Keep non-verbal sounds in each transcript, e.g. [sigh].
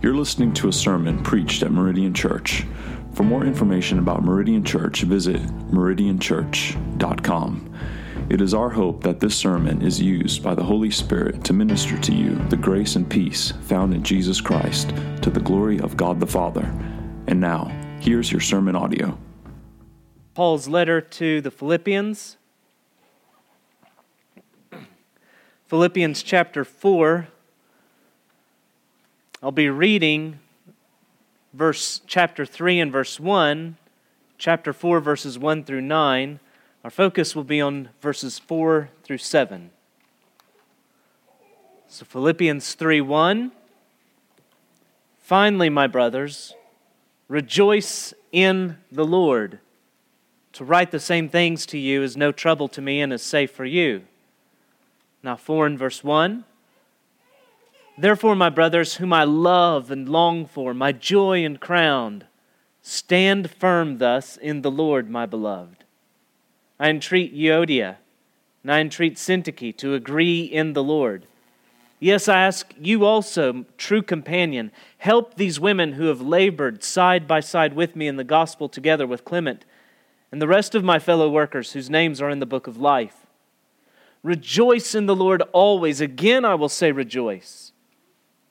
You're listening to a sermon preached at Meridian Church. For more information about Meridian Church, visit meridianchurch.com. It is our hope that this sermon is used by the Holy Spirit to minister to you the grace and peace found in Jesus Christ to the glory of God the Father. And now, here's your sermon audio. Paul's letter to the Philippians. [clears throat] Philippians chapter 4 I'll be reading verse chapter 3 and verse 1, chapter 4 verses 1 through 9. Our focus will be on verses 4 through 7. So Philippians 3 1. Finally, my brothers, rejoice in the Lord. To write the same things to you is no trouble to me and is safe for you. Now, 4 in verse 1. Therefore, my brothers, whom I love and long for, my joy and crown, stand firm thus in the Lord, my beloved. I entreat Euodia and I entreat Syntyche to agree in the Lord. Yes, I ask you also, true companion, help these women who have labored side by side with me in the gospel together with Clement and the rest of my fellow workers whose names are in the book of life. Rejoice in the Lord always. Again, I will say, rejoice.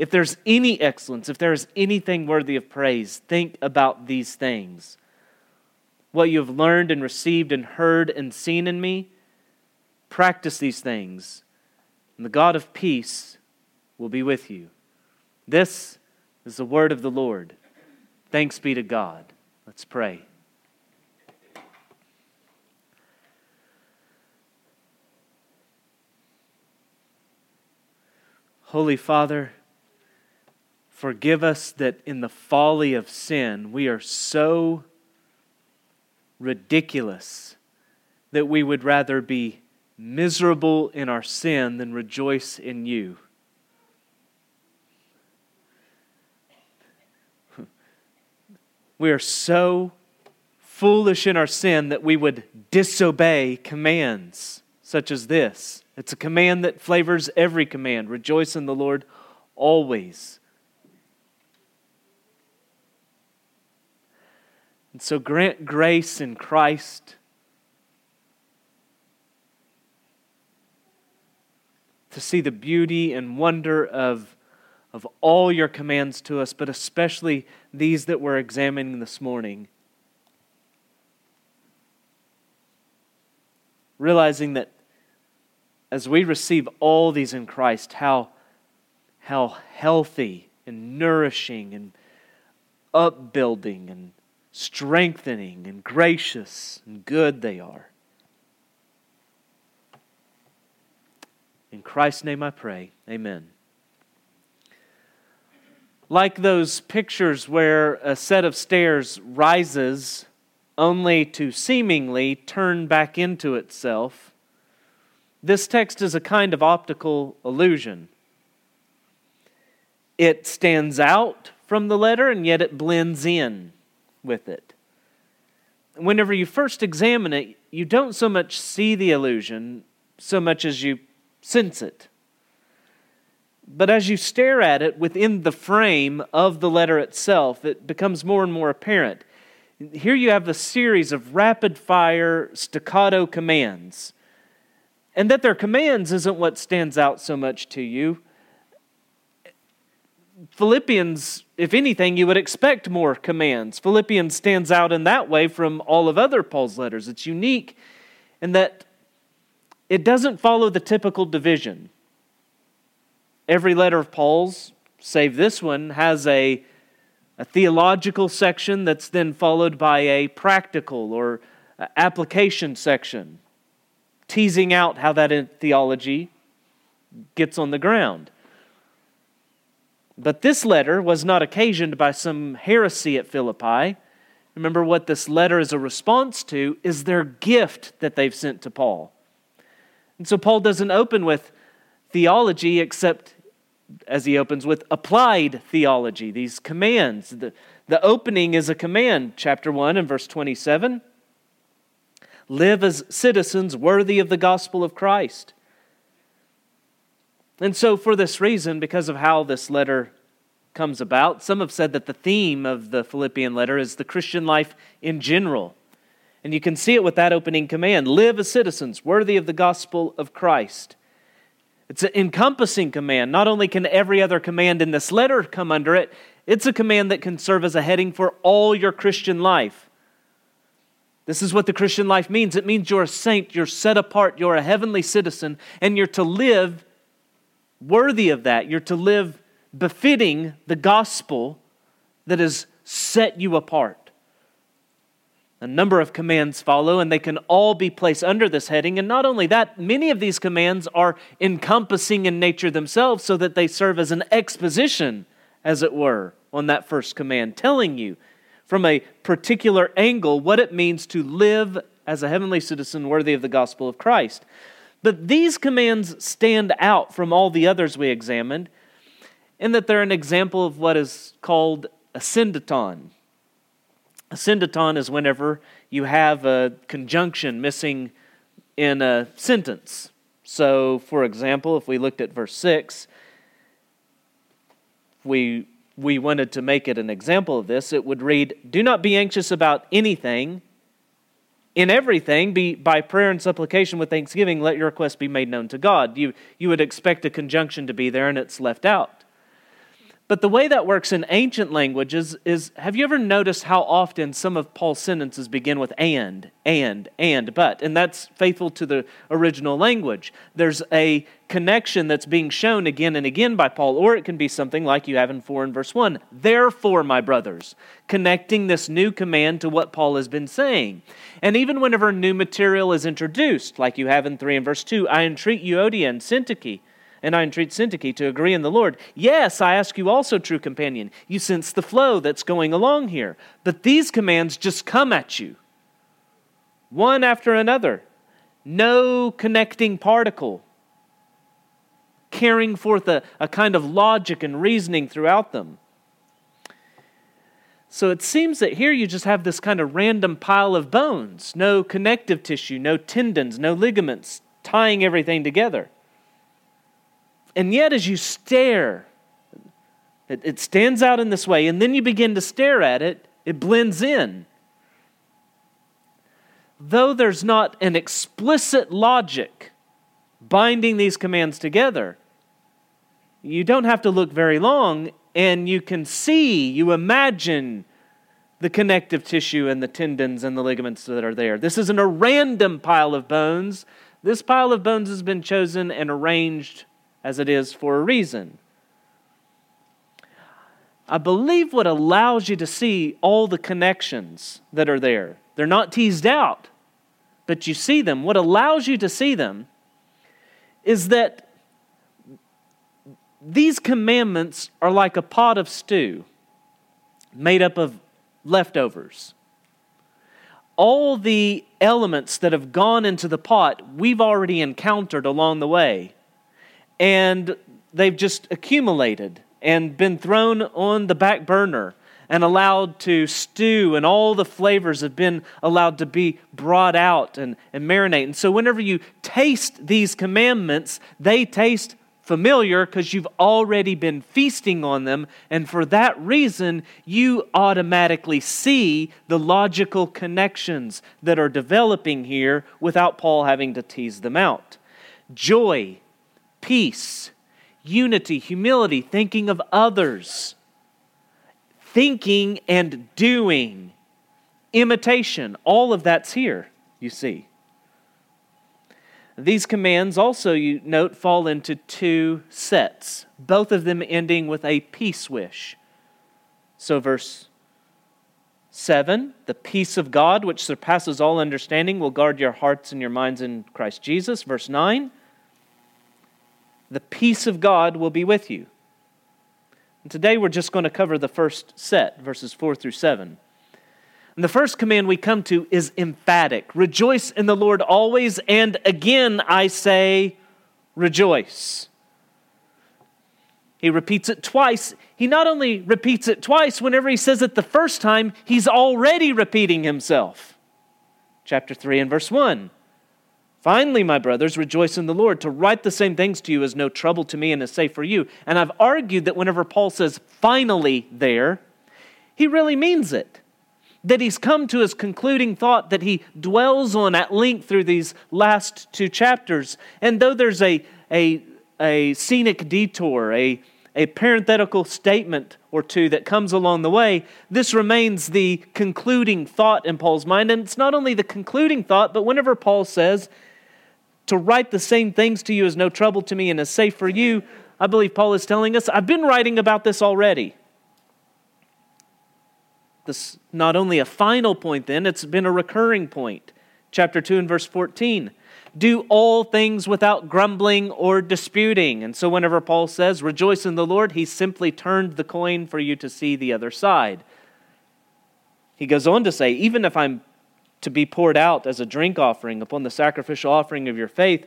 if there's any excellence, if there is anything worthy of praise, think about these things. What you have learned and received and heard and seen in me, practice these things, and the God of peace will be with you. This is the word of the Lord. Thanks be to God. Let's pray. Holy Father, Forgive us that in the folly of sin, we are so ridiculous that we would rather be miserable in our sin than rejoice in you. We are so foolish in our sin that we would disobey commands such as this. It's a command that flavors every command rejoice in the Lord always. And so grant grace in Christ to see the beauty and wonder of, of all your commands to us, but especially these that we're examining this morning. Realizing that as we receive all these in Christ, how, how healthy and nourishing and upbuilding and strengthening and gracious and good they are. In Christ's name I pray. Amen. Like those pictures where a set of stairs rises only to seemingly turn back into itself, this text is a kind of optical illusion. It stands out from the letter and yet it blends in with it. Whenever you first examine it, you don't so much see the illusion so much as you sense it. But as you stare at it within the frame of the letter itself, it becomes more and more apparent. Here you have a series of rapid fire staccato commands. And that they're commands isn't what stands out so much to you. Philippians, if anything, you would expect more commands. Philippians stands out in that way from all of other Paul's letters. It's unique in that it doesn't follow the typical division. Every letter of Paul's, save this one, has a, a theological section that's then followed by a practical or application section, teasing out how that theology gets on the ground. But this letter was not occasioned by some heresy at Philippi. Remember, what this letter is a response to is their gift that they've sent to Paul. And so Paul doesn't open with theology except as he opens with applied theology, these commands. The, the opening is a command, chapter 1 and verse 27. Live as citizens worthy of the gospel of Christ. And so, for this reason, because of how this letter comes about, some have said that the theme of the Philippian letter is the Christian life in general. And you can see it with that opening command live as citizens worthy of the gospel of Christ. It's an encompassing command. Not only can every other command in this letter come under it, it's a command that can serve as a heading for all your Christian life. This is what the Christian life means it means you're a saint, you're set apart, you're a heavenly citizen, and you're to live worthy of that. You're to live befitting the gospel that has set you apart. A number of commands follow, and they can all be placed under this heading. And not only that, many of these commands are encompassing in nature themselves so that they serve as an exposition, as it were, on that first command, telling you from a particular angle what it means to live as a heavenly citizen worthy of the gospel of Christ. But these commands stand out from all the others we examined in that they're an example of what is called asyndeton a syndeton is whenever you have a conjunction missing in a sentence. So, for example, if we looked at verse 6, we, we wanted to make it an example of this, it would read, Do not be anxious about anything. In everything, be by prayer and supplication with thanksgiving, let your request be made known to God. You, you would expect a conjunction to be there, and it's left out. But the way that works in ancient languages is have you ever noticed how often some of Paul's sentences begin with and, and, and, but? And that's faithful to the original language. There's a connection that's being shown again and again by Paul, or it can be something like you have in 4 and verse 1. Therefore, my brothers, connecting this new command to what Paul has been saying. And even whenever new material is introduced, like you have in 3 and verse 2, I entreat Euodia and Syntyche and I entreat Syntyche to agree in the Lord. Yes, I ask you also, true companion. You sense the flow that's going along here. But these commands just come at you, one after another. No connecting particle, carrying forth a, a kind of logic and reasoning throughout them. So it seems that here you just have this kind of random pile of bones, no connective tissue, no tendons, no ligaments tying everything together. And yet, as you stare, it, it stands out in this way, and then you begin to stare at it, it blends in. Though there's not an explicit logic binding these commands together, you don't have to look very long, and you can see, you imagine the connective tissue and the tendons and the ligaments that are there. This isn't a random pile of bones. This pile of bones has been chosen and arranged as it is for a reason. I believe what allows you to see all the connections that are there, they're not teased out, but you see them. What allows you to see them is that these commandments are like a pot of stew made up of leftovers. All the elements that have gone into the pot, we've already encountered along the way and they've just accumulated and been thrown on the back burner and allowed to stew, and all the flavors have been allowed to be brought out and, and marinate. And so, whenever you taste these commandments, they taste familiar because you've already been feasting on them. And for that reason, you automatically see the logical connections that are developing here without Paul having to tease them out. Joy peace, unity, humility, thinking of others, thinking and doing, imitation. All of that's here, you see. These commands also, you note, fall into two sets, both of them ending with a peace wish. So, verse 7 the peace of God, which surpasses all understanding, will guard your hearts and your minds in Christ Jesus. Verse 9 the peace of God will be with you. And today we're just going to cover the first set, verses 4 through 7. And the first command we come to is emphatic Rejoice in the Lord always, and again I say, rejoice. He repeats it twice. He not only repeats it twice, whenever he says it the first time, he's already repeating himself. Chapter 3 and verse 1. Finally, my brothers, rejoice in the Lord. To write the same things to you is no trouble to me and is safe for you. And I've argued that whenever Paul says finally there, he really means it. That he's come to his concluding thought that he dwells on at length through these last two chapters. And though there's a, a, a scenic detour, a, a parenthetical statement or two that comes along the way, this remains the concluding thought in Paul's mind. And it's not only the concluding thought, but whenever Paul says, to write the same things to you is no trouble to me and is safe for you, I believe Paul is telling us, I've been writing about this already. This not only a final point then, it's been a recurring point. Chapter 2 and verse 14 do all things without grumbling or disputing. And so, whenever Paul says, rejoice in the Lord, he simply turned the coin for you to see the other side. He goes on to say, even if I'm to be poured out as a drink offering upon the sacrificial offering of your faith,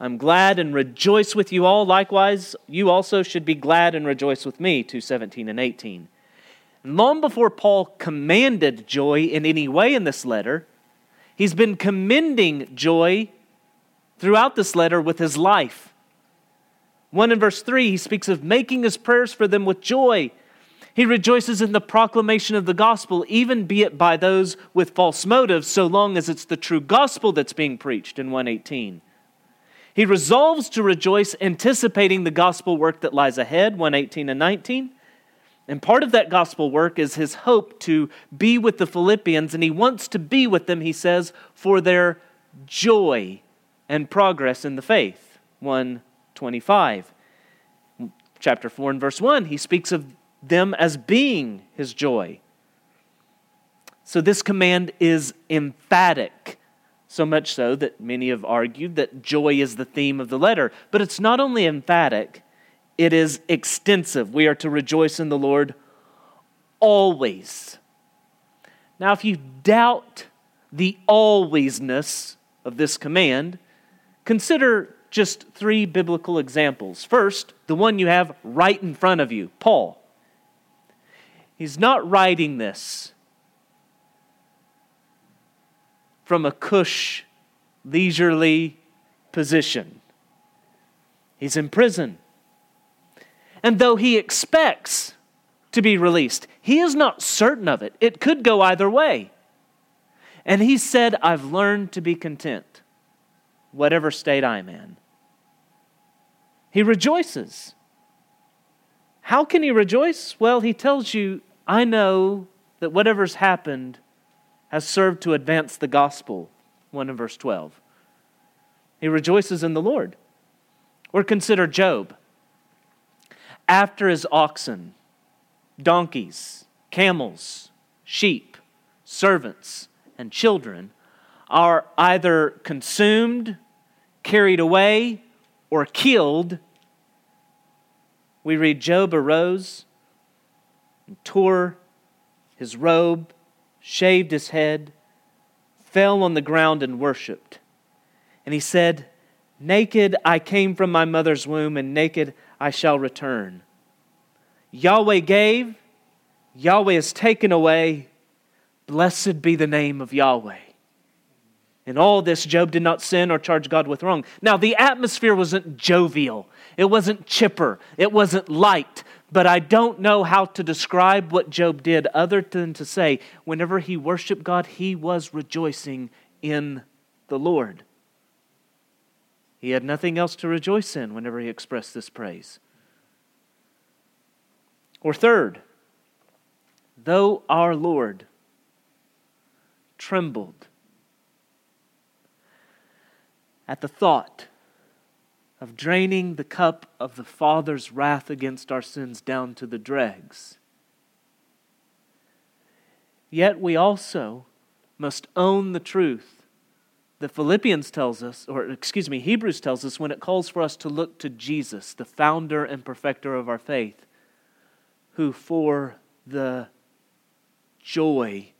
I'm glad and rejoice with you all. Likewise, you also should be glad and rejoice with me. 217 and 18. And long before Paul commanded joy in any way in this letter, he's been commending joy throughout this letter with his life. 1 in verse 3, he speaks of making his prayers for them with joy. He rejoices in the proclamation of the gospel, even be it by those with false motives, so long as it's the true gospel that's being preached in 118. He resolves to rejoice, anticipating the gospel work that lies ahead, 118 and 19. And part of that gospel work is his hope to be with the Philippians, and he wants to be with them, he says, for their joy and progress in the faith. 125. Chapter 4 and verse 1, he speaks of them as being his joy. So this command is emphatic, so much so that many have argued that joy is the theme of the letter. But it's not only emphatic, it is extensive. We are to rejoice in the Lord always. Now, if you doubt the alwaysness of this command, Consider just three biblical examples. First, the one you have right in front of you Paul. He's not writing this from a cush, leisurely position. He's in prison. And though he expects to be released, he is not certain of it. It could go either way. And he said, I've learned to be content whatever state I'm in. He rejoices. How can he rejoice? Well, he tells you, I know that whatever's happened has served to advance the gospel. 1 in verse 12. He rejoices in the Lord. Or consider Job. After his oxen, donkeys, camels, sheep, servants, and children are either consumed carried away, or killed, we read Job arose and tore his robe, shaved his head, fell on the ground and worshiped. And he said, Naked I came from my mother's womb, and naked I shall return. Yahweh gave, Yahweh has taken away. Blessed be the name of Yahweh. In all this, Job did not sin or charge God with wrong. Now, the atmosphere wasn't jovial, it wasn't chipper, it wasn't light. But I don't know how to describe what Job did other than to say, whenever he worshiped God, he was rejoicing in the Lord. He had nothing else to rejoice in whenever he expressed this praise. Or third, though our Lord trembled at the thought of draining the cup of the Father's wrath against our sins down to the dregs. Yet we also must own the truth that Philippians tells us, or excuse me, Hebrews tells us when it calls for us to look to Jesus, the founder and perfecter of our faith, who, for the joy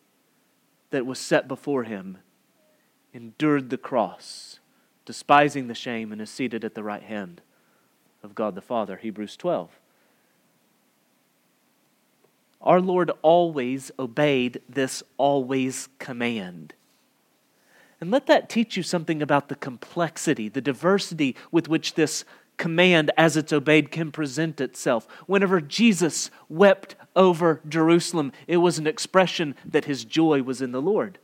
that was set before him, endured the cross, despising the shame, and is seated at the right hand of God the Father. Hebrews 12. Our Lord always obeyed this always command. And let that teach you something about the complexity, the diversity with which this command, as it's obeyed, can present itself. Whenever Jesus wept over Jerusalem, it was an expression that his joy was in the Lord.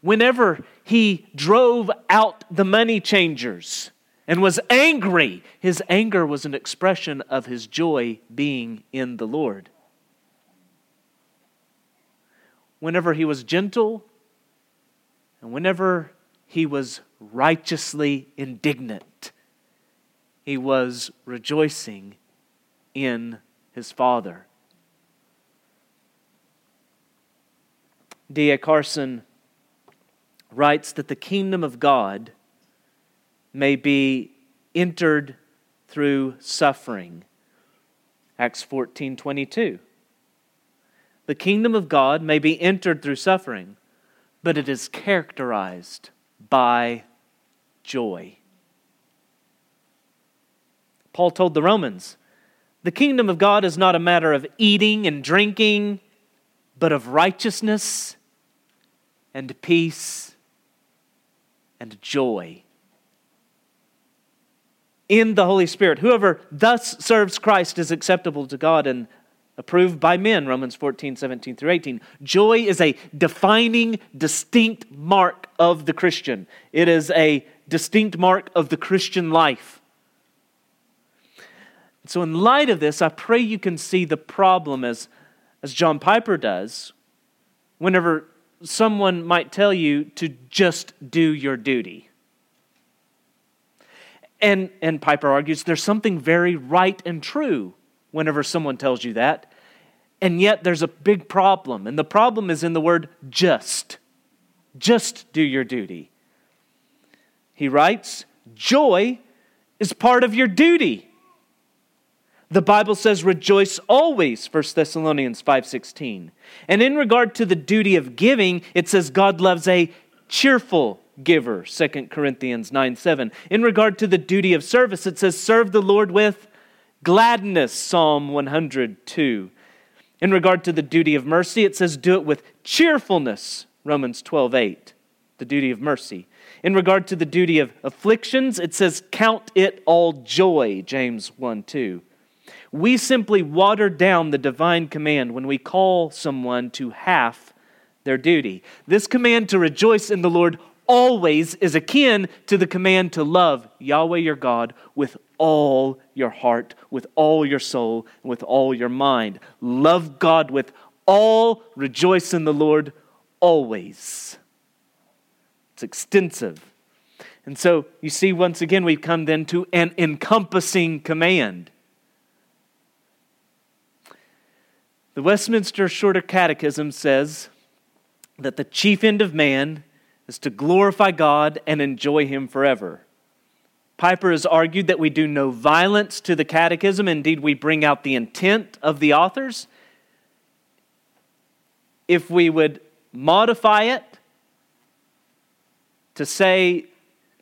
Whenever he drove out the money changers and was angry, his anger was an expression of his joy being in the Lord. Whenever he was gentle and whenever he was righteously indignant, he was rejoicing in his Father. D.A. Carson writes that the kingdom of God may be entered through suffering. Acts 14 22. The kingdom of God may be entered through suffering, but it is characterized by joy. Paul told the Romans, the kingdom of God is not a matter of eating and drinking, but of righteousness and peace and joy in the Holy Spirit. Whoever thus serves Christ is acceptable to God and approved by men, Romans 14, 17 through 18. Joy is a defining, distinct mark of the Christian, it is a distinct mark of the Christian life. So, in light of this, I pray you can see the problem as, as John Piper does whenever someone might tell you to just do your duty. And, and Piper argues there's something very right and true whenever someone tells you that. And yet there's a big problem. And the problem is in the word just. Just do your duty. He writes, Joy is part of your duty. The Bible says rejoice always, 1 Thessalonians 5:16. And in regard to the duty of giving, it says God loves a cheerful giver, 2 Corinthians 9 7. In regard to the duty of service, it says serve the Lord with gladness, Psalm 102. In regard to the duty of mercy, it says do it with cheerfulness, Romans 12 8. The duty of mercy. In regard to the duty of afflictions, it says count it all joy, James 1 2. We simply water down the divine command when we call someone to half their duty. This command to rejoice in the Lord always is akin to the command to love Yahweh your God with all your heart, with all your soul, with all your mind. Love God with all, rejoice in the Lord always. It's extensive. And so you see, once again, we come then to an encompassing command. The Westminster Shorter Catechism says that the chief end of man is to glorify God and enjoy Him forever. Piper has argued that we do no violence to the catechism. Indeed, we bring out the intent of the authors. If we would modify it to say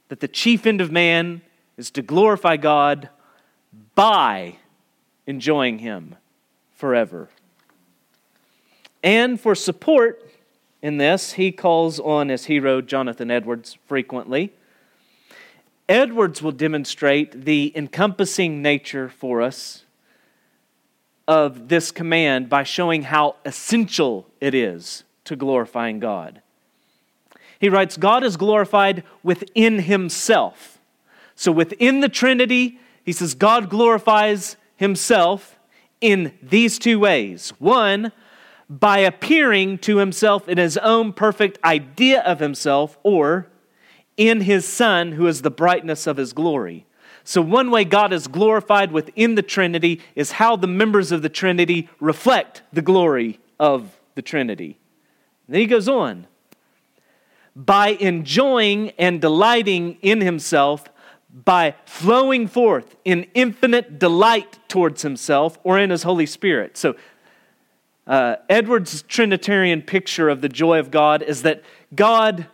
that the chief end of man is to glorify God by enjoying Him forever. And for support in this, he calls on his hero, Jonathan Edwards, frequently. Edwards will demonstrate the encompassing nature for us of this command by showing how essential it is to glorifying God. He writes, God is glorified within himself. So within the Trinity, he says, God glorifies himself in these two ways. One, by appearing to himself in his own perfect idea of himself or in his Son, who is the brightness of his glory. So, one way God is glorified within the Trinity is how the members of the Trinity reflect the glory of the Trinity. And then he goes on by enjoying and delighting in himself by flowing forth in infinite delight towards himself or in his Holy Spirit. So, uh, Edwards' Trinitarian picture of the joy of God is that God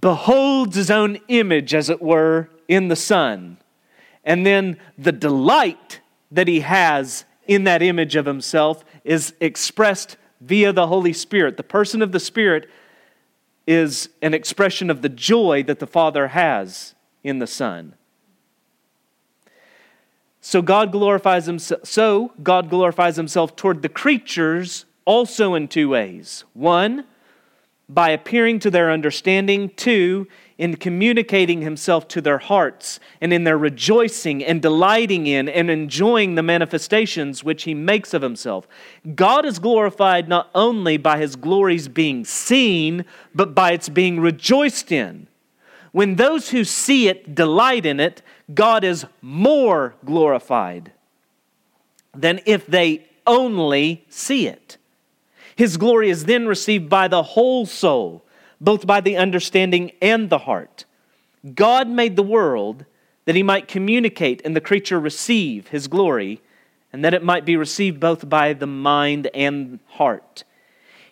beholds his own image, as it were, in the Son. And then the delight that he has in that image of himself is expressed via the Holy Spirit. The person of the Spirit is an expression of the joy that the Father has in the Son. So God glorifies himself so God glorifies himself toward the creatures also in two ways. One, by appearing to their understanding, two, in communicating himself to their hearts and in their rejoicing and delighting in and enjoying the manifestations which he makes of himself. God is glorified not only by his glories being seen, but by its being rejoiced in. When those who see it delight in it, God is more glorified than if they only see it. His glory is then received by the whole soul both by the understanding and the heart. God made the world that he might communicate and the creature receive his glory, and that it might be received both by the mind and heart.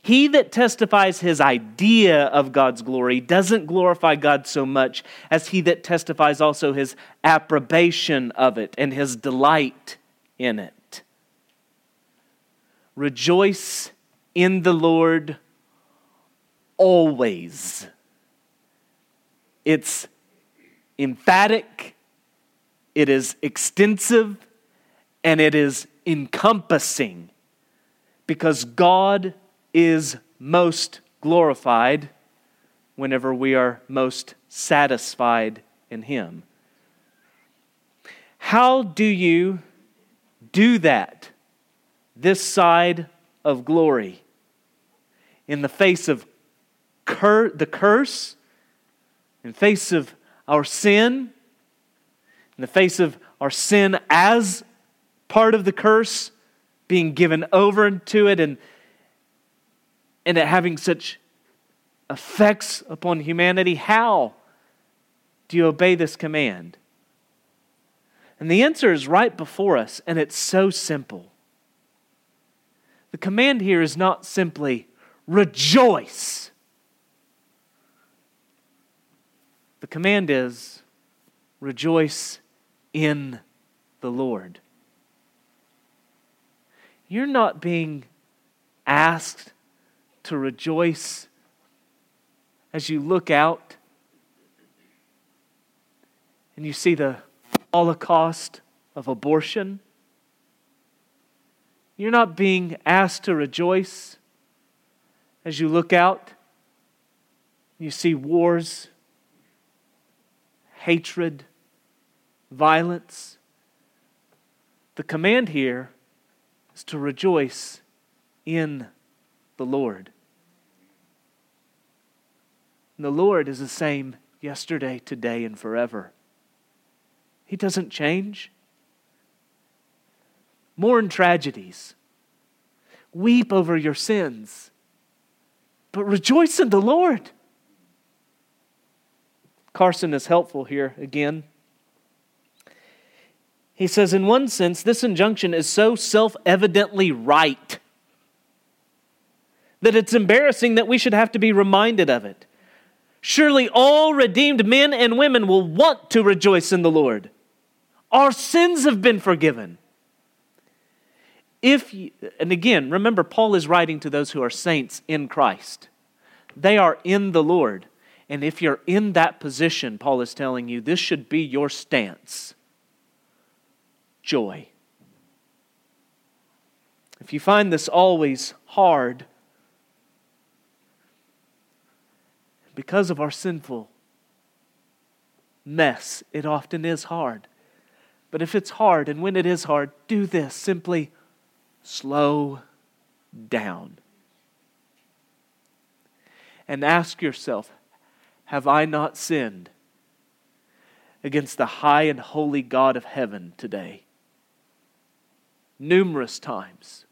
He that testifies his idea of God's glory doesn't glorify God so much as he that testifies also his approbation of it and his delight in it. Rejoice in the Lord always. It's emphatic, it is extensive, and it is encompassing because God is most glorified whenever we are most satisfied in Him. How do you do that this side of glory? In the face of cur- the curse, in face of our sin, in the face of our sin as part of the curse, being given over to it and, and it having such effects upon humanity, how do you obey this command? And the answer is right before us, and it's so simple. The command here is not simply rejoice. The command is rejoice in the Lord. You're not being asked to rejoice as you look out and you see the holocaust of abortion. You're not being asked to rejoice as you look out you see wars hatred, violence. The command here is to rejoice in the Lord. And the Lord is the same yesterday, today, and forever. He doesn't change. Mourn tragedies. Weep over your sins. But rejoice in the Lord. Carson is helpful here again. He says, in one sense, this injunction is so self evidently right that it's embarrassing that we should have to be reminded of it. Surely all redeemed men and women will want to rejoice in the Lord. Our sins have been forgiven. If you, and again, remember, Paul is writing to those who are saints in Christ. They are in the Lord. And if you're in that position, Paul is telling you, this should be your stance joy. If you find this always hard, because of our sinful mess, it often is hard. But if it's hard, and when it is hard, do this simply slow down. And ask yourself have I not sinned against the high and holy God of heaven today? Numerous times.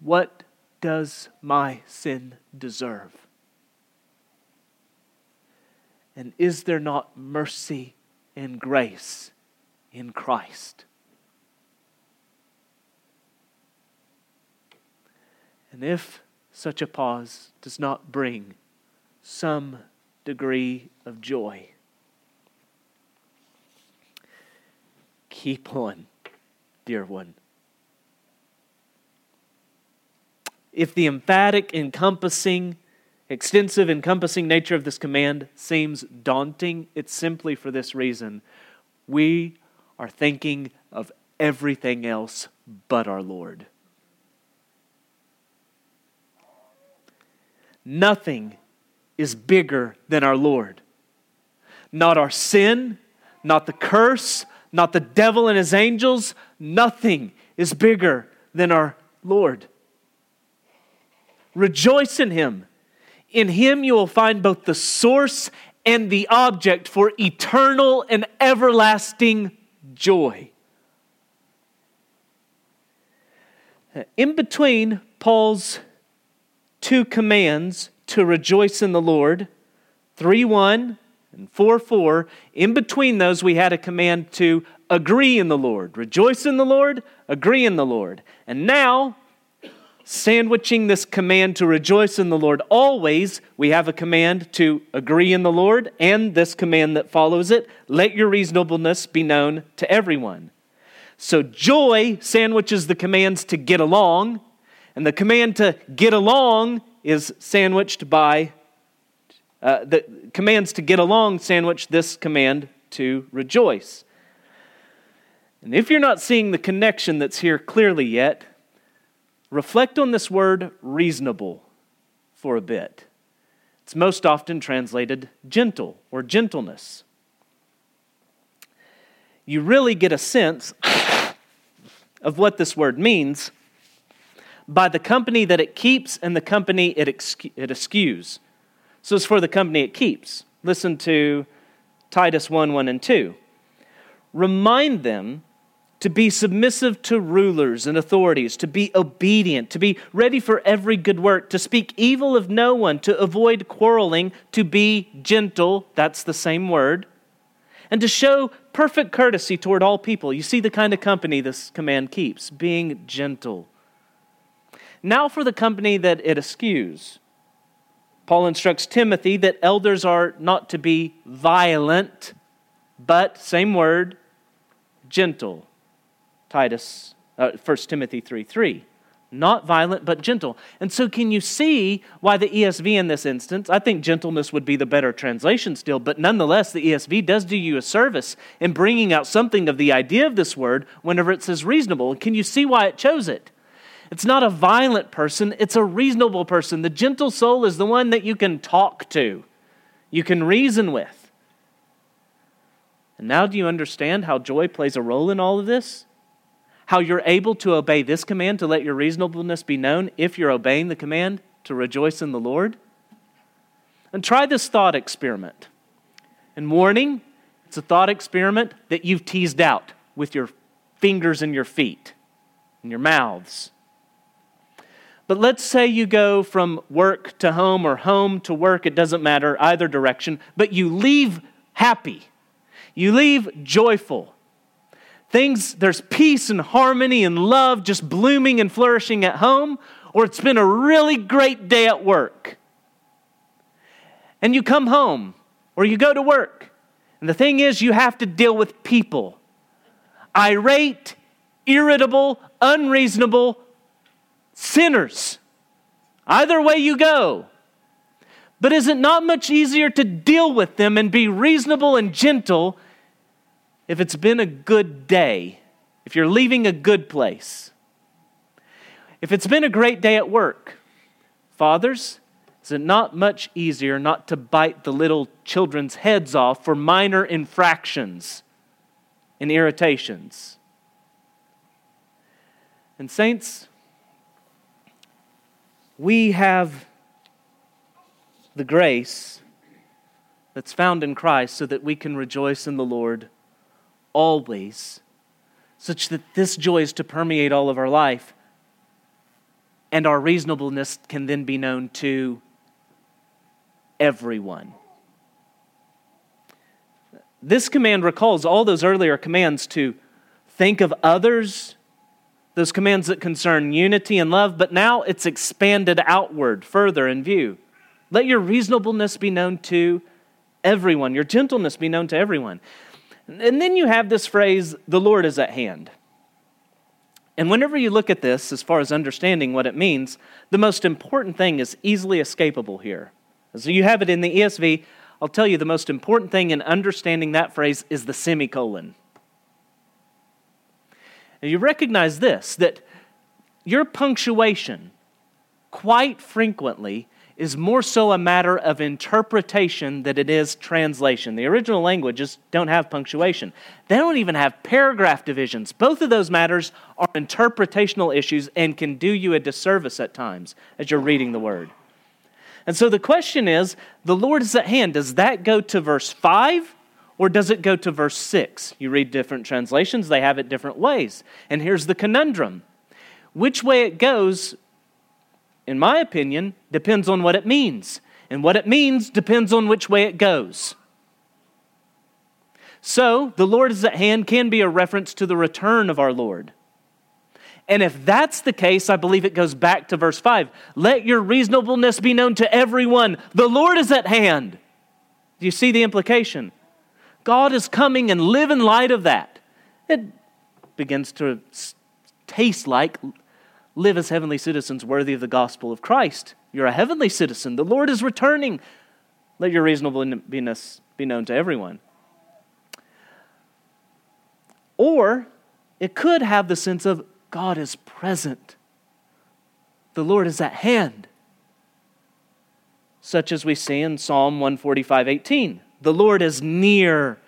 What does my sin deserve? And is there not mercy and grace in Christ? And if such a pause does not bring some degree of joy, keep on, dear one. If the emphatic, encompassing, extensive, encompassing nature of this command seems daunting, it's simply for this reason. We are thinking of everything else but our Lord. Nothing is bigger than our Lord. Not our sin, not the curse, not the devil and his angels. Nothing is bigger than our Lord. Rejoice in him. In him you will find both the source and the object for eternal and everlasting joy. In between Paul's two commands to rejoice in the Lord 3 1 and 4 4. In between those, we had a command to agree in the Lord. Rejoice in the Lord, agree in the Lord. And now, sandwiching this command to rejoice in the Lord always, we have a command to agree in the Lord and this command that follows it let your reasonableness be known to everyone. So, joy sandwiches the commands to get along, and the command to get along is sandwiched by uh, the commands to get along sandwich this command to rejoice. And if you're not seeing the connection that's here clearly yet, reflect on this word reasonable for a bit. It's most often translated gentle or gentleness. You really get a sense of what this word means by the company that it keeps and the company it, it eschews. So it's for the company it keeps. Listen to Titus 1 1 and 2. Remind them to be submissive to rulers and authorities, to be obedient, to be ready for every good work, to speak evil of no one, to avoid quarreling, to be gentle, that's the same word, and to show perfect courtesy toward all people. You see the kind of company this command keeps being gentle now for the company that it eschews. Paul instructs Timothy that elders are not to be violent, but, same word, gentle. Titus, uh, 1 Timothy 3 3. Not violent, but gentle. And so, can you see why the ESV in this instance, I think gentleness would be the better translation still, but nonetheless, the ESV does do you a service in bringing out something of the idea of this word whenever it says reasonable. Can you see why it chose it? It's not a violent person, it's a reasonable person. The gentle soul is the one that you can talk to, you can reason with. And now, do you understand how joy plays a role in all of this? How you're able to obey this command to let your reasonableness be known if you're obeying the command to rejoice in the Lord? And try this thought experiment. And warning, it's a thought experiment that you've teased out with your fingers and your feet and your mouths. But let's say you go from work to home or home to work, it doesn't matter either direction, but you leave happy. You leave joyful. Things, there's peace and harmony and love just blooming and flourishing at home, or it's been a really great day at work. And you come home or you go to work. And the thing is, you have to deal with people irate, irritable, unreasonable, sinners. Either way you go. But is it not much easier to deal with them and be reasonable and gentle if it's been a good day, if you're leaving a good place? If it's been a great day at work, fathers, is it not much easier not to bite the little children's heads off for minor infractions and irritations? And, saints, we have the grace that's found in Christ so that we can rejoice in the Lord always, such that this joy is to permeate all of our life, and our reasonableness can then be known to everyone. this command recalls all those earlier commands to think of others, those commands that concern unity and love, but now it's expanded outward further in view. Let your reasonableness be known to everyone, your gentleness be known to everyone. And then you have this phrase, the Lord is at hand. And whenever you look at this, as far as understanding what it means, the most important thing is easily escapable here. So you have it in the ESV. I'll tell you the most important thing in understanding that phrase is the semicolon. And you recognize this that your punctuation quite frequently is more so a matter of interpretation than it is translation. The original languages don't have punctuation, they don't even have paragraph divisions. Both of those matters are interpretational issues and can do you a disservice at times as you're reading the word. And so the question is the Lord is at hand. Does that go to verse 5 or does it go to verse 6? You read different translations, they have it different ways. And here's the conundrum which way it goes in my opinion, depends on what it means. And what it means depends on which way it goes. So, the Lord is at hand can be a reference to the return of our Lord. And if that's the case, I believe it goes back to verse 5. Let your reasonableness be known to everyone. The Lord is at hand. Do you see the implication? God is coming and live in light of that. It begins to taste like live as heavenly citizens worthy of the gospel of Christ. You're a heavenly citizen. The Lord is returning. Let your reasonableness be known to everyone. Or it could have the sense of God is present, the Lord is at hand, such as we see in Psalm 145 18. The Lord is near.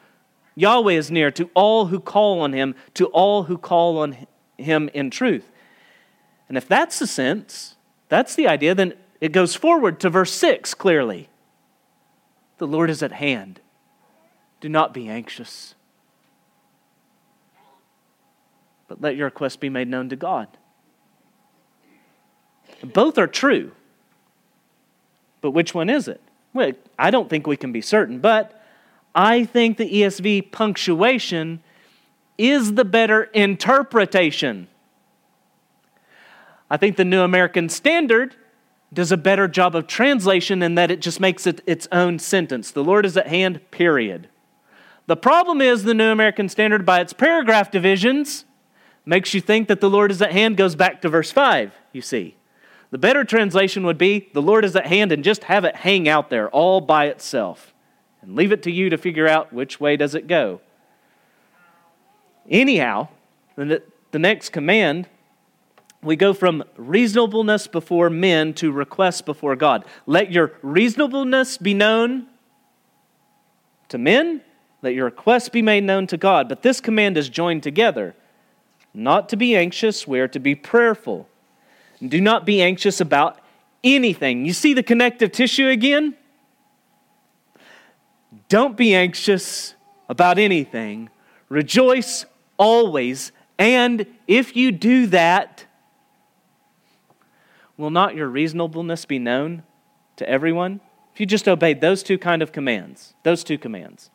Yahweh is near to all who call on him, to all who call on him in truth. And if that's the sense, that's the idea, then it goes forward to verse 6 clearly. The Lord is at hand. Do not be anxious, but let your request be made known to God. Both are true. But which one is it? Well, I don't think we can be certain, but I think the ESV punctuation is the better interpretation. I think the New American Standard does a better job of translation in that it just makes it its own sentence. The Lord is at hand, period. The problem is the New American Standard, by its paragraph divisions, makes you think that the Lord is at hand goes back to verse 5, you see. The better translation would be the Lord is at hand and just have it hang out there all by itself and leave it to you to figure out which way does it go. Anyhow, the next command we go from reasonableness before men to request before God. Let your reasonableness be known to men, let your requests be made known to God. But this command is joined together. Not to be anxious, we are to be prayerful. Do not be anxious about anything. You see the connective tissue again? Don't be anxious about anything. Rejoice always. And if you do that, will not your reasonableness be known to everyone? If you just obeyed those two kind of commands, those two commands.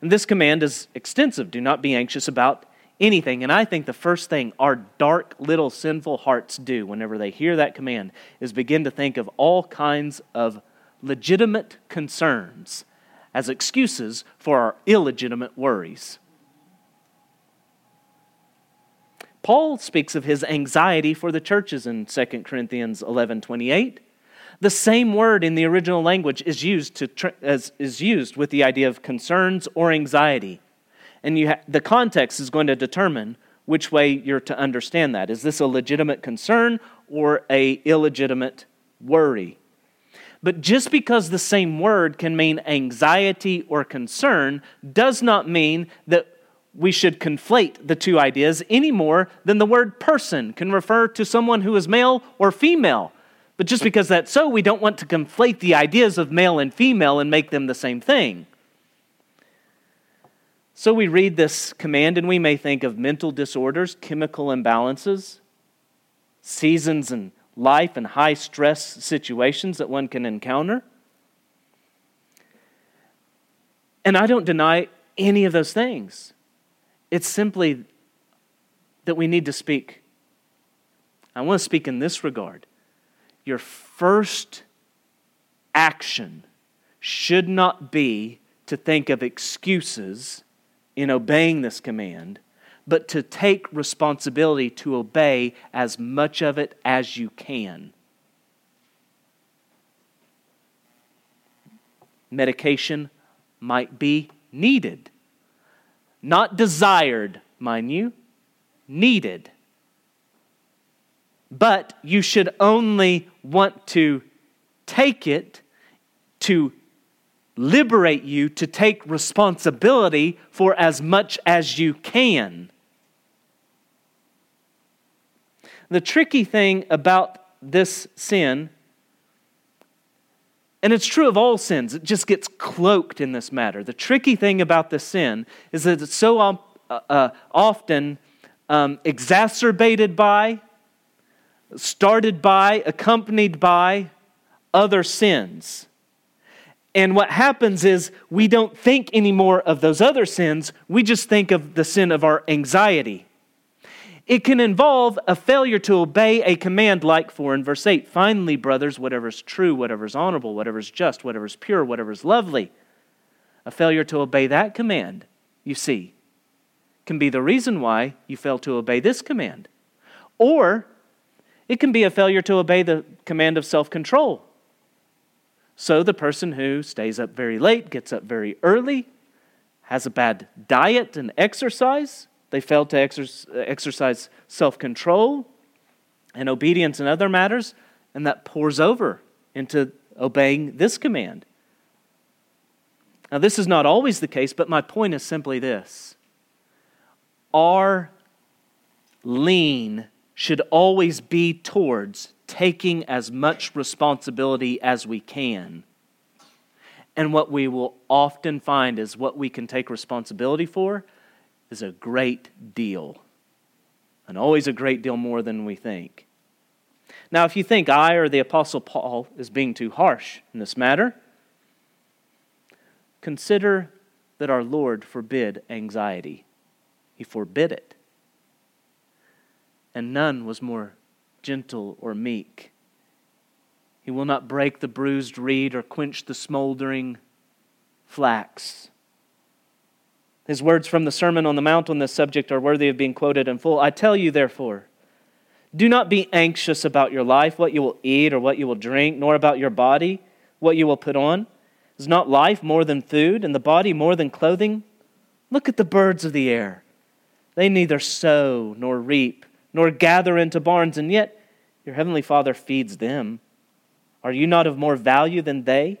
And this command is extensive. Do not be anxious about anything. And I think the first thing our dark little sinful hearts do whenever they hear that command is begin to think of all kinds of legitimate concerns as excuses for our illegitimate worries. Paul speaks of his anxiety for the churches in 2 Corinthians 11 28. The same word in the original language is used, to, as, is used with the idea of concerns or anxiety. And ha- the context is going to determine which way you're to understand that. Is this a legitimate concern or a illegitimate worry? But just because the same word can mean anxiety or concern does not mean that we should conflate the two ideas any more than the word person can refer to someone who is male or female. But just because that's so, we don't want to conflate the ideas of male and female and make them the same thing. So we read this command and we may think of mental disorders, chemical imbalances, seasons and life, and high stress situations that one can encounter. And I don't deny any of those things. It's simply that we need to speak. I want to speak in this regard. Your first action should not be to think of excuses in obeying this command, but to take responsibility to obey as much of it as you can. Medication might be needed, not desired, mind you, needed. But you should only want to take it to liberate you to take responsibility for as much as you can. The tricky thing about this sin, and it's true of all sins, it just gets cloaked in this matter. The tricky thing about the sin is that it's so uh, uh, often um, exacerbated by, started by, accompanied by other sins. And what happens is we don't think anymore of those other sins, we just think of the sin of our anxiety. It can involve a failure to obey a command, like 4 in verse 8. Finally, brothers, whatever is true, whatever is honorable, whatever is just, whatever is pure, whatever is lovely. A failure to obey that command, you see, can be the reason why you fail to obey this command. Or it can be a failure to obey the command of self control. So the person who stays up very late, gets up very early, has a bad diet and exercise, they fail to exercise self control and obedience in other matters, and that pours over into obeying this command. Now, this is not always the case, but my point is simply this our lean should always be towards taking as much responsibility as we can. And what we will often find is what we can take responsibility for is a great deal. And always a great deal more than we think. Now, if you think I or the Apostle Paul is being too harsh in this matter, consider that our Lord forbid anxiety. He forbid it. And none was more gentle or meek. He will not break the bruised reed or quench the smoldering flax. His words from the Sermon on the Mount on this subject are worthy of being quoted in full. I tell you, therefore, do not be anxious about your life, what you will eat or what you will drink, nor about your body, what you will put on. Is not life more than food, and the body more than clothing? Look at the birds of the air. They neither sow nor reap nor gather into barns, and yet your heavenly Father feeds them. Are you not of more value than they?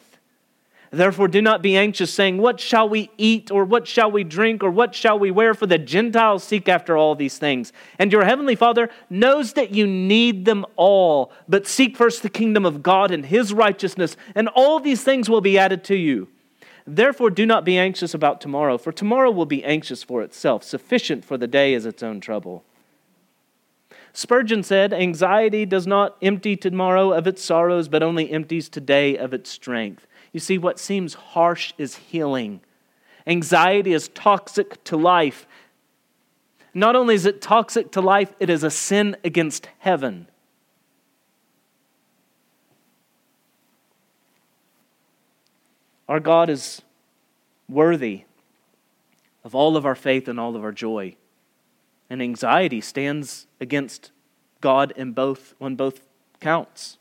Therefore, do not be anxious, saying, What shall we eat, or what shall we drink, or what shall we wear? For the Gentiles seek after all these things. And your heavenly Father knows that you need them all. But seek first the kingdom of God and his righteousness, and all these things will be added to you. Therefore, do not be anxious about tomorrow, for tomorrow will be anxious for itself. Sufficient for the day is its own trouble. Spurgeon said, Anxiety does not empty tomorrow of its sorrows, but only empties today of its strength. You see, what seems harsh is healing. Anxiety is toxic to life. Not only is it toxic to life, it is a sin against heaven. Our God is worthy of all of our faith and all of our joy. And anxiety stands against God in both on both counts.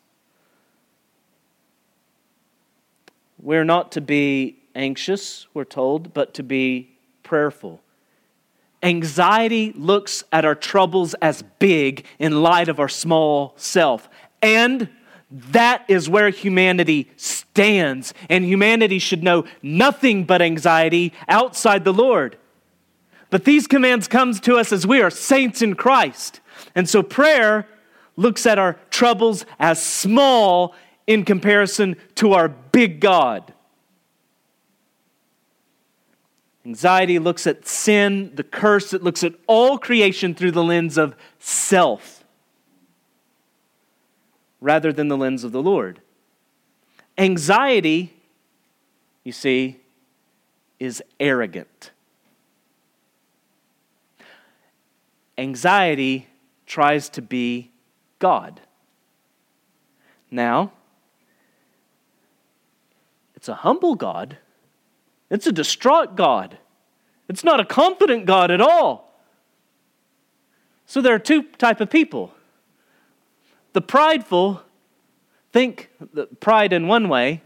We're not to be anxious, we're told, but to be prayerful. Anxiety looks at our troubles as big in light of our small self. And that is where humanity stands, and humanity should know nothing but anxiety outside the Lord. But these commands comes to us as we are saints in Christ. And so prayer looks at our troubles as small in comparison to our big God. Anxiety looks at sin, the curse, it looks at all creation through the lens of self rather than the lens of the Lord. Anxiety, you see, is arrogant. Anxiety tries to be God. Now, it's a humble God. It's a distraught God. It's not a confident God at all. So there are two type of people. The prideful think that pride in one way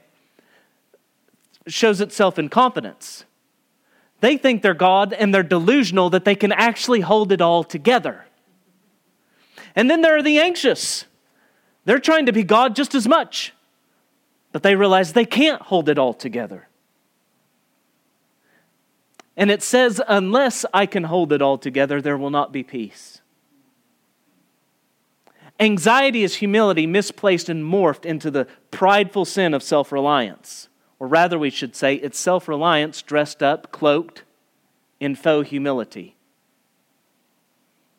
shows itself in confidence. They think they're God and they're delusional that they can actually hold it all together. And then there are the anxious. They're trying to be God just as much but they realize they can't hold it all together. And it says, unless I can hold it all together, there will not be peace. Anxiety is humility misplaced and morphed into the prideful sin of self reliance. Or rather, we should say, it's self reliance dressed up, cloaked in faux humility.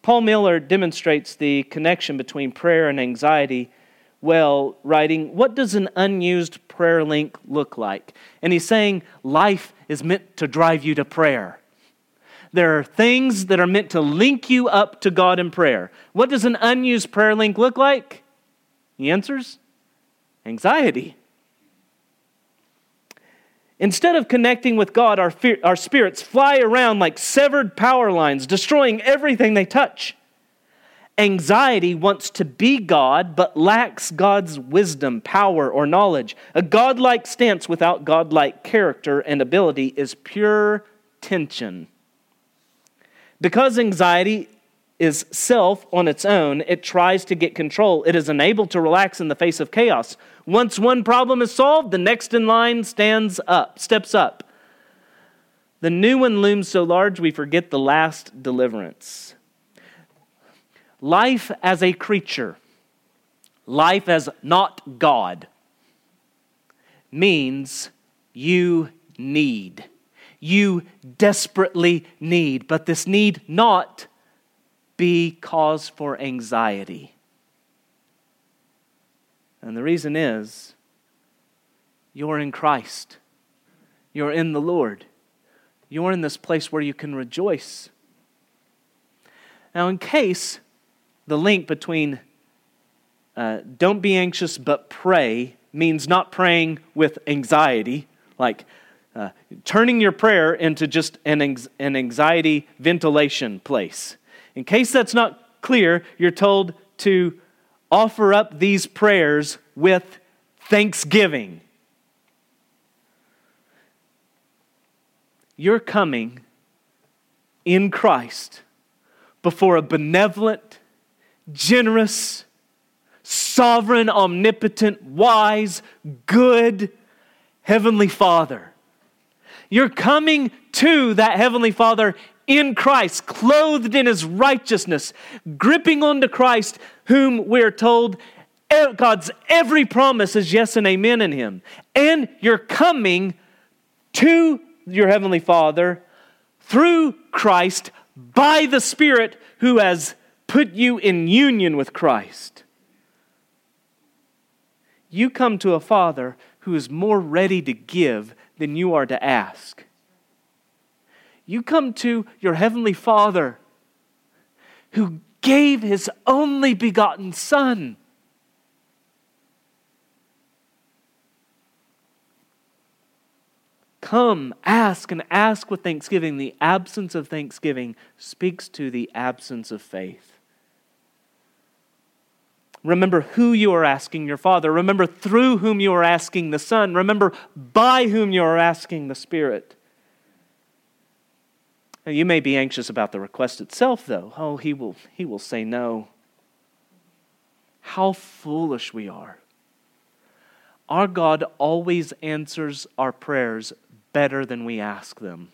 Paul Miller demonstrates the connection between prayer and anxiety well, writing, What does an unused prayer link look like? And he's saying life is meant to drive you to prayer. There are things that are meant to link you up to God in prayer. What does an unused prayer link look like? He answers anxiety. Instead of connecting with God, our, fear, our spirits fly around like severed power lines, destroying everything they touch. Anxiety wants to be God, but lacks God's wisdom, power, or knowledge. A godlike stance without godlike character and ability is pure tension. Because anxiety is self on its own, it tries to get control. It is unable to relax in the face of chaos. Once one problem is solved, the next in line stands up, steps up. The new one looms so large we forget the last deliverance. Life as a creature, life as not God, means you need. You desperately need, but this need not be cause for anxiety. And the reason is you're in Christ, you're in the Lord, you're in this place where you can rejoice. Now, in case the link between uh, don't be anxious but pray means not praying with anxiety, like uh, turning your prayer into just an, an anxiety ventilation place. In case that's not clear, you're told to offer up these prayers with thanksgiving. You're coming in Christ before a benevolent, generous, sovereign, omnipotent, wise, good Heavenly Father. You're coming to that Heavenly Father in Christ, clothed in His righteousness, gripping onto Christ, whom we're told God's every promise is yes and amen in Him. And you're coming to your Heavenly Father through Christ by the Spirit who has put you in union with Christ. You come to a Father who is more ready to give than you are to ask. You come to your Heavenly Father who gave His only begotten Son. Come, ask, and ask with thanksgiving. The absence of thanksgiving speaks to the absence of faith. Remember who you are asking your Father. Remember through whom you are asking the Son. Remember by whom you are asking the Spirit. Now, you may be anxious about the request itself, though. Oh, he will, he will say no. How foolish we are. Our God always answers our prayers better than we ask them.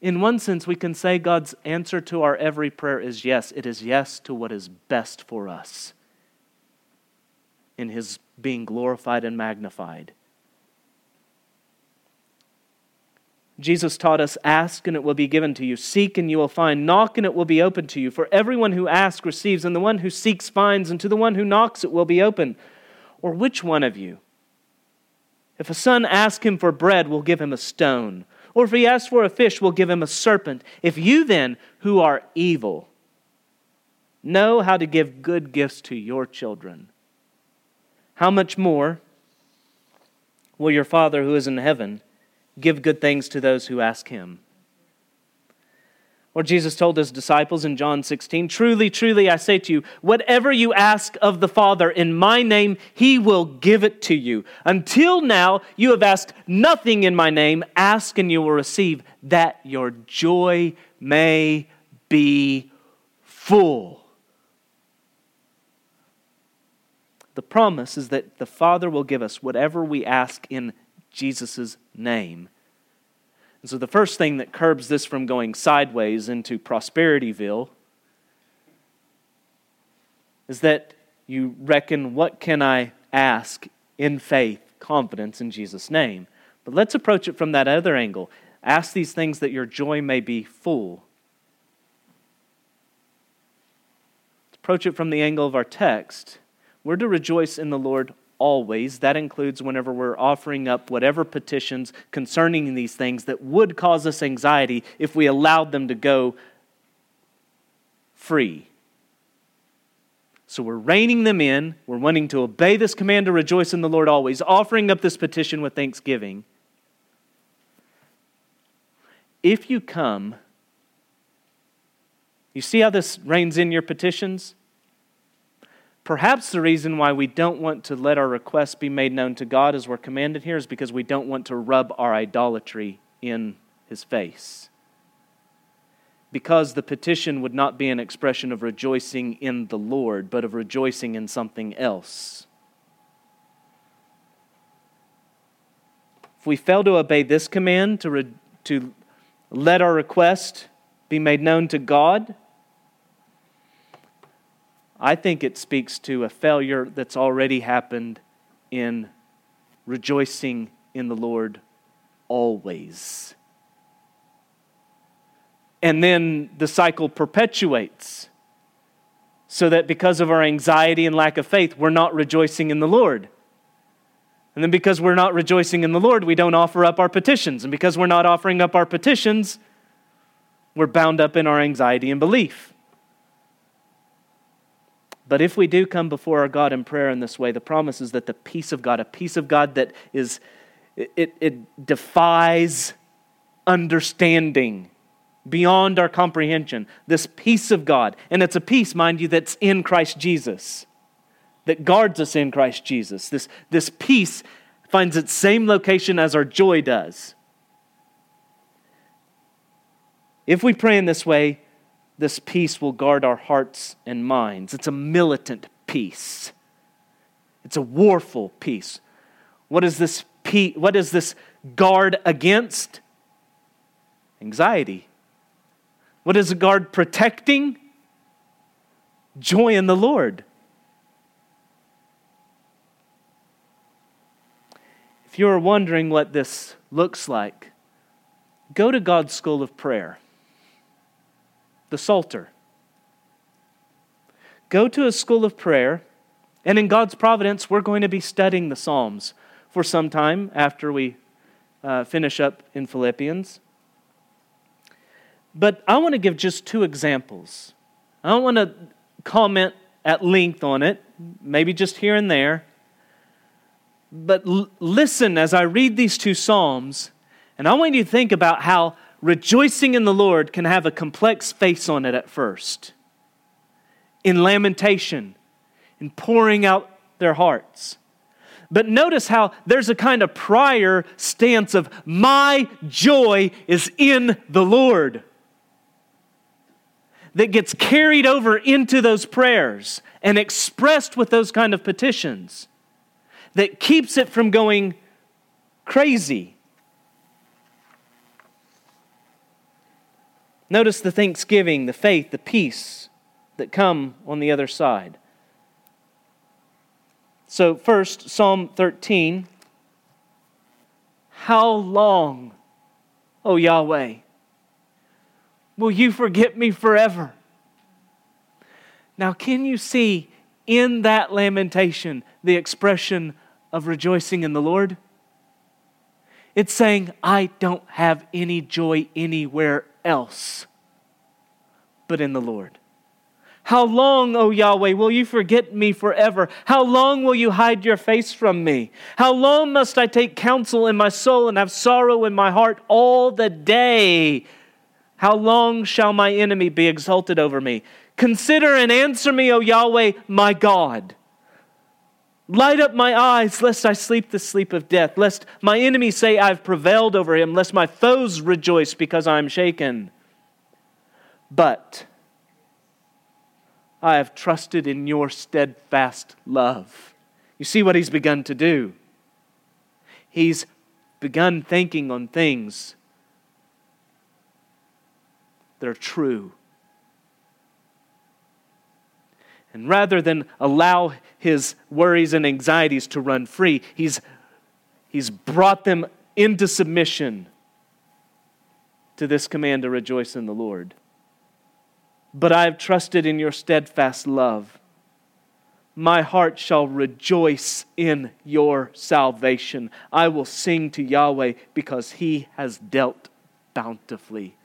In one sense, we can say God's answer to our every prayer is yes. It is yes to what is best for us in His being glorified and magnified. Jesus taught us ask and it will be given to you, seek and you will find, knock and it will be open to you. For everyone who asks receives, and the one who seeks finds, and to the one who knocks it will be open. Or which one of you, if a son asks him for bread, will give him a stone? Or if he asks for a fish, we'll give him a serpent? If you then, who are evil, know how to give good gifts to your children, how much more will your Father who is in heaven give good things to those who ask him? Or Jesus told his disciples in John 16, Truly, truly, I say to you, whatever you ask of the Father in my name, he will give it to you. Until now, you have asked nothing in my name. Ask and you will receive, that your joy may be full. The promise is that the Father will give us whatever we ask in Jesus' name. And so the first thing that curbs this from going sideways into Prosperityville is that you reckon, what can I ask in faith, confidence in Jesus' name? But let's approach it from that other angle. Ask these things that your joy may be full. Let's approach it from the angle of our text. We're to rejoice in the Lord always. That includes whenever we're offering up whatever petitions concerning these things that would cause us anxiety if we allowed them to go free. So we're reining them in. We're wanting to obey this command to rejoice in the Lord always, offering up this petition with thanksgiving. If you come, you see how this reins in your petitions? Perhaps the reason why we don't want to let our requests be made known to God as we're commanded here is because we don't want to rub our idolatry in His face. Because the petition would not be an expression of rejoicing in the Lord, but of rejoicing in something else. If we fail to obey this command to, re- to let our request be made known to God, I think it speaks to a failure that's already happened in rejoicing in the Lord always. And then the cycle perpetuates. So that because of our anxiety and lack of faith, we're not rejoicing in the Lord. And then because we're not rejoicing in the Lord, we don't offer up our petitions. And because we're not offering up our petitions, we're bound up in our anxiety and belief. But if we do come before our God in prayer in this way, the promise is that the peace of God, a peace of God that is, it, it defies understanding beyond our comprehension. This peace of God, and it's a peace, mind you, that's in Christ Jesus, that guards us in Christ Jesus. This, this peace finds its same location as our joy does. If we pray in this way, this peace will guard our hearts and minds. It's a militant peace. It's a warful peace. What is this peace, what is this guard against? Anxiety. What is a guard protecting? Joy in the Lord. If you are wondering what this looks like, go to God's school of prayer the Psalter. Go to a school of prayer, and in God's providence, we're going to be studying the Psalms for some time after we uh, finish up in Philippians. But I want to give just two examples. I don't want to comment at length on it, maybe just here and there. But l- listen as I read these two Psalms, and I want you to think about how rejoicing in the Lord can have a complex face on it at first. In lamentation, in pouring out their hearts. But notice how there's a kind of prior stance of, my joy is in the Lord, that gets carried over into those prayers and expressed with those kind of petitions, that keeps it from going crazy Notice the thanksgiving, the faith, the peace that come on the other side. So, first, Psalm 13. How long, O Yahweh, will you forget me forever? Now, can you see in that lamentation the expression of rejoicing in the Lord? It's saying, I don't have any joy anywhere else but in the Lord. How long, O Yahweh, will you forget me forever? How long will you hide your face from me? How long must I take counsel in my soul and have sorrow in my heart all the day? How long shall my enemy be exalted over me? Consider and answer me, O Yahweh, my God. Light up my eyes, lest I sleep the sleep of death, lest my enemies say I've prevailed over him, lest my foes rejoice because I am shaken. But I have trusted in your steadfast love. You see what he's begun to do? He's begun thinking on things that are true. And rather than allow his worries and anxieties to run free, he's, he's brought them into submission to this command to rejoice in the Lord. But I have trusted in your steadfast love. My heart shall rejoice in your salvation. I will sing to Yahweh because he has dealt bountifully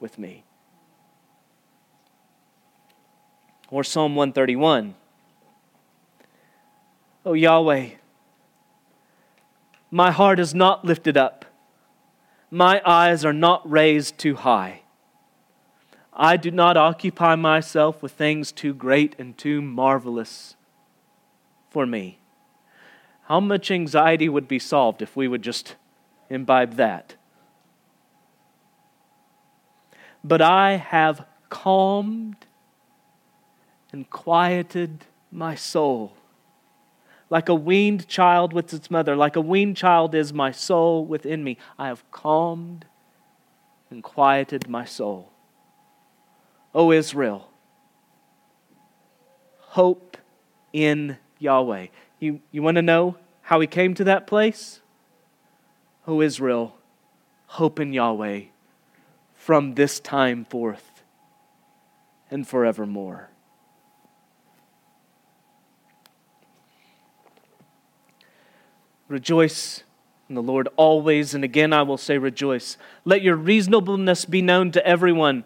with me. Or Psalm 131. Oh Yahweh, my heart is not lifted up, my eyes are not raised too high. I do not occupy myself with things too great and too marvelous for me. How much anxiety would be solved if we would just imbibe that? But I have calmed and quieted my soul. Like a weaned child with its mother, like a weaned child is my soul within me. I have calmed and quieted my soul. O Israel, hope in Yahweh. You, you want to know how he came to that place? O Israel, hope in Yahweh from this time forth and forevermore. Rejoice in the Lord always, and again I will say, rejoice. Let your reasonableness be known to everyone.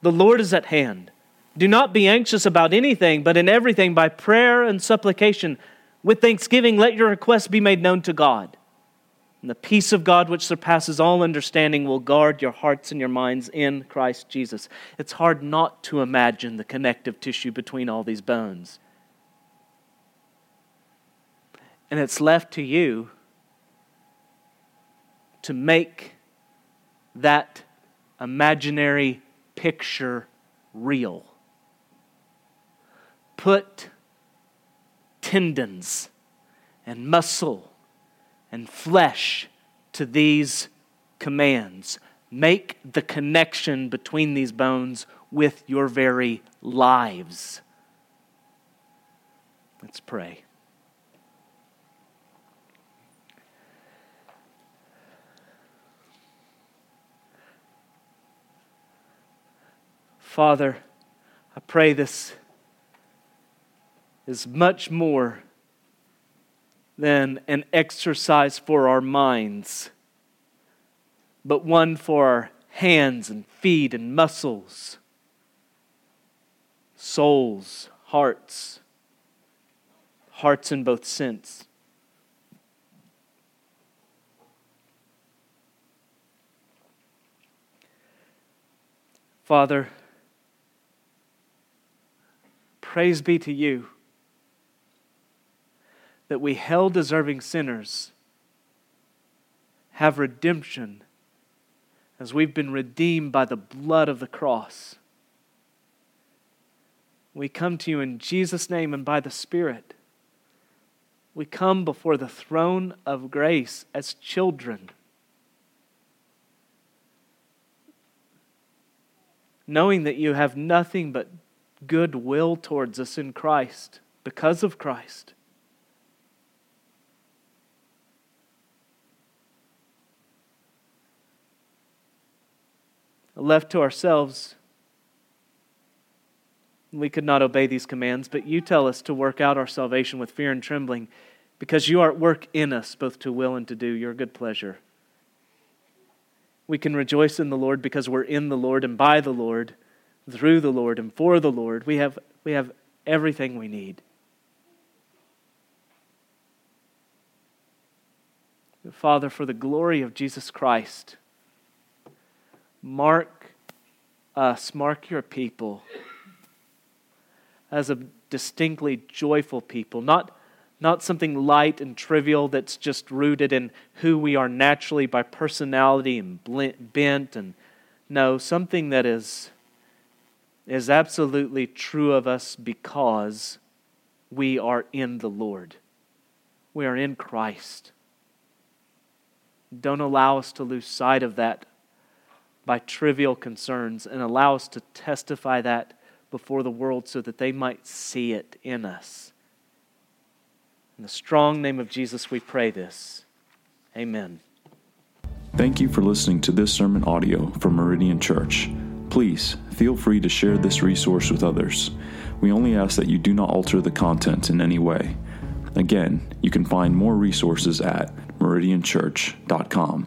The Lord is at hand. Do not be anxious about anything, but in everything, by prayer and supplication, with thanksgiving, let your requests be made known to God. And the peace of God, which surpasses all understanding, will guard your hearts and your minds in Christ Jesus. It's hard not to imagine the connective tissue between all these bones. And it's left to you to make that imaginary picture real. Put tendons and muscle and flesh to these commands. Make the connection between these bones with your very lives. Let's pray. Father, I pray this is much more than an exercise for our minds, but one for our hands and feet and muscles, souls, hearts, hearts in both sense. Father, Praise be to you that we, hell deserving sinners, have redemption as we've been redeemed by the blood of the cross. We come to you in Jesus' name and by the Spirit. We come before the throne of grace as children. knowing that you have nothing but goodwill towards us in Christ because of Christ. Left to ourselves, we could not obey these commands, but you tell us to work out our salvation with fear and trembling because you are at work in us both to will and to do your good pleasure. We can rejoice in the Lord because we're in the Lord and by the Lord, through the Lord and for the Lord. We have, we have everything we need. Father, for the glory of Jesus Christ, mark us, mark your people as a distinctly joyful people, not, not something light and trivial that's just rooted in who we are naturally by personality and bent, and no, something that is, is absolutely true of us because we are in the Lord. We are in Christ. Don't allow us to lose sight of that by trivial concerns and allow us to testify that before the world so that they might see it in us. In the strong name of Jesus, we pray this. Amen. Thank you for listening to this sermon audio from Meridian Church. Please feel free to share this resource with others. We only ask that you do not alter the content in any way. Again, you can find more resources at meridianchurch.com.